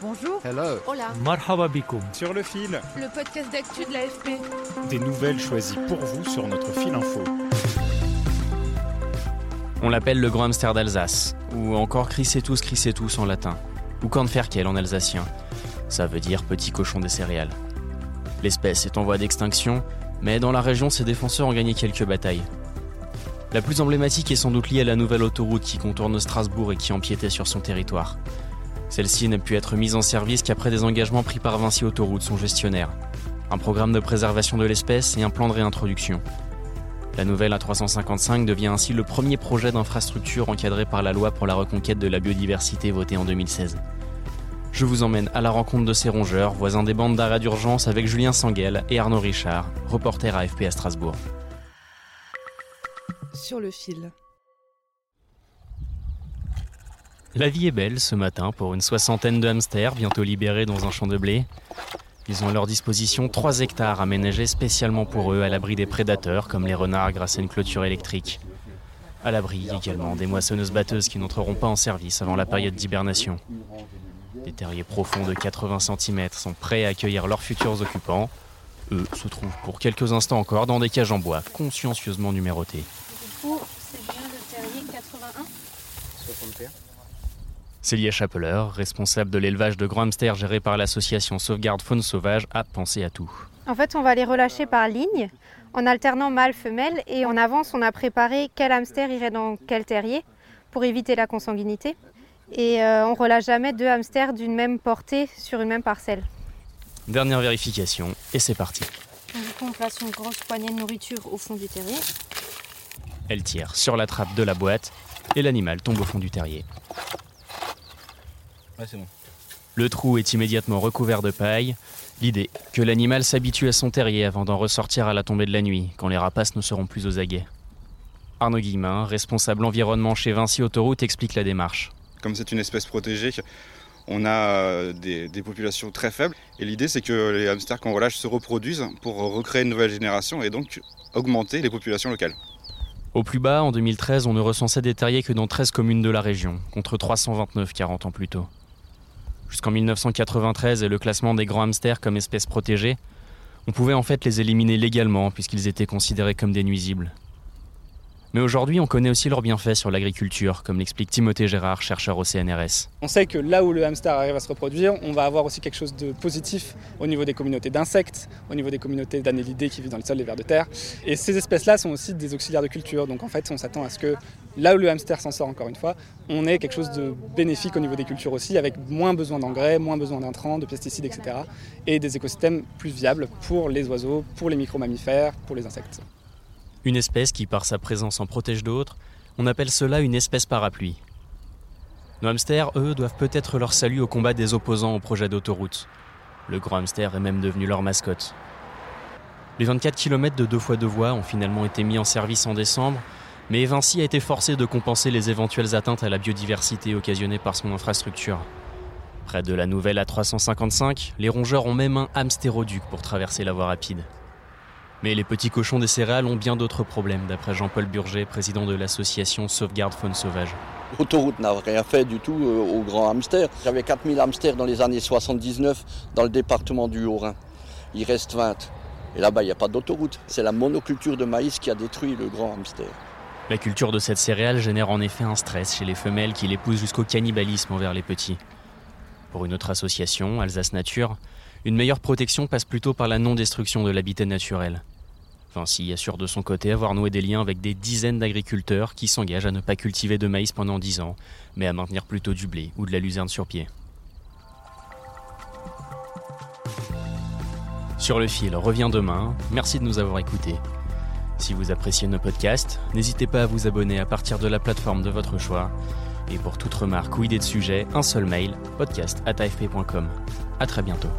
Bonjour. Hello. Hola. Marhaba bikoum. Sur le fil, Le podcast d'actu de l'AFP. des nouvelles choisies pour vous sur notre fil info. On l'appelle le grand hamster d'Alsace, ou encore Chrysetus chrysetus en latin, ou Kornferkel en alsacien. Ça veut dire petit cochon des céréales. L'espèce est en voie d'extinction, mais dans la région, ses défenseurs ont gagné quelques batailles. La plus emblématique est sans doute liée à la nouvelle autoroute qui contourne Strasbourg et qui empiétait sur son territoire. Celle-ci n'a pu être mise en service qu'après des engagements pris par Vinci Autoroute, son gestionnaire. Un programme de préservation de l'espèce et un plan de réintroduction. La nouvelle A355 devient ainsi le premier projet d'infrastructure encadré par la loi pour la reconquête de la biodiversité votée en 2016. Je vous emmène à la rencontre de ces rongeurs, voisins des bandes d'arrêt d'urgence avec Julien Sanguel et Arnaud Richard, reporter AFP à Strasbourg. Sur le fil. La vie est belle ce matin pour une soixantaine de hamsters bientôt libérés dans un champ de blé. Ils ont à leur disposition 3 hectares aménagés spécialement pour eux à l'abri des prédateurs comme les renards grâce à une clôture électrique. À l'abri également des moissonneuses batteuses qui n'entreront pas en service avant la période d'hibernation. Des terriers profonds de 80 cm sont prêts à accueillir leurs futurs occupants. Eux se trouvent pour quelques instants encore dans des cages en bois consciencieusement numérotées. Célia Chapeleur, responsable de l'élevage de grands hamsters géré par l'association Sauvegarde Faune Sauvage, a pensé à tout. En fait, on va les relâcher par ligne, en alternant mâle-femelle, et en avance, on a préparé quel hamster irait dans quel terrier pour éviter la consanguinité. Et euh, on relâche jamais deux hamsters d'une même portée sur une même parcelle. Dernière vérification, et c'est parti. On place une grosse poignée de nourriture au fond du terrier. Elle tire sur la trappe de la boîte, et l'animal tombe au fond du terrier. Ouais, c'est bon. Le trou est immédiatement recouvert de paille. L'idée, que l'animal s'habitue à son terrier avant d'en ressortir à la tombée de la nuit, quand les rapaces ne seront plus aux aguets. Arnaud Guillemin, responsable environnement chez Vinci Autoroute, explique la démarche. Comme c'est une espèce protégée, on a euh, des, des populations très faibles. Et l'idée, c'est que les hamsters qu'on relâche se reproduisent pour recréer une nouvelle génération et donc augmenter les populations locales. Au plus bas, en 2013, on ne recensait des terriers que dans 13 communes de la région, contre 329 40 ans plus tôt. Jusqu'en 1993 et le classement des grands hamsters comme espèces protégées, on pouvait en fait les éliminer légalement puisqu'ils étaient considérés comme des nuisibles. Mais aujourd'hui, on connaît aussi leurs bienfaits sur l'agriculture, comme l'explique Timothée Gérard, chercheur au CNRS. On sait que là où le hamster arrive à se reproduire, on va avoir aussi quelque chose de positif au niveau des communautés d'insectes, au niveau des communautés d'annélidés qui vivent dans le sol, les vers de terre. Et ces espèces-là sont aussi des auxiliaires de culture. Donc en fait, on s'attend à ce que là où le hamster s'en sort encore une fois, on ait quelque chose de bénéfique au niveau des cultures aussi, avec moins besoin d'engrais, moins besoin d'intrants, de pesticides, etc. Et des écosystèmes plus viables pour les oiseaux, pour les micro-mammifères, pour les insectes. Une espèce qui, par sa présence, en protège d'autres, on appelle cela une espèce parapluie. Nos hamsters, eux, doivent peut-être leur salut au combat des opposants au projet d'autoroute. Le grand hamster est même devenu leur mascotte. Les 24 km de deux fois deux voies ont finalement été mis en service en décembre, mais Vinci a été forcé de compenser les éventuelles atteintes à la biodiversité occasionnées par son infrastructure. Près de la nouvelle A355, les rongeurs ont même un hamstéroduc pour traverser la voie rapide. Mais les petits cochons des céréales ont bien d'autres problèmes, d'après Jean-Paul Burger, président de l'association Sauvegarde Faune Sauvage. L'autoroute n'a rien fait du tout euh, aux grands hamsters. J'avais 4000 hamsters dans les années 79 dans le département du Haut-Rhin. Il reste 20. Et là-bas, il n'y a pas d'autoroute. C'est la monoculture de maïs qui a détruit le grand hamster. La culture de cette céréale génère en effet un stress chez les femelles qui les poussent jusqu'au cannibalisme envers les petits. Pour une autre association, Alsace Nature, une meilleure protection passe plutôt par la non-destruction de l'habitat naturel. Vinci assure de son côté avoir noué des liens avec des dizaines d'agriculteurs qui s'engagent à ne pas cultiver de maïs pendant 10 ans, mais à maintenir plutôt du blé ou de la luzerne sur pied. Sur le fil revient demain. Merci de nous avoir écoutés. Si vous appréciez nos podcasts, n'hésitez pas à vous abonner à partir de la plateforme de votre choix. Et pour toute remarque ou idée de sujet, un seul mail, podcast.afp.com. À très bientôt.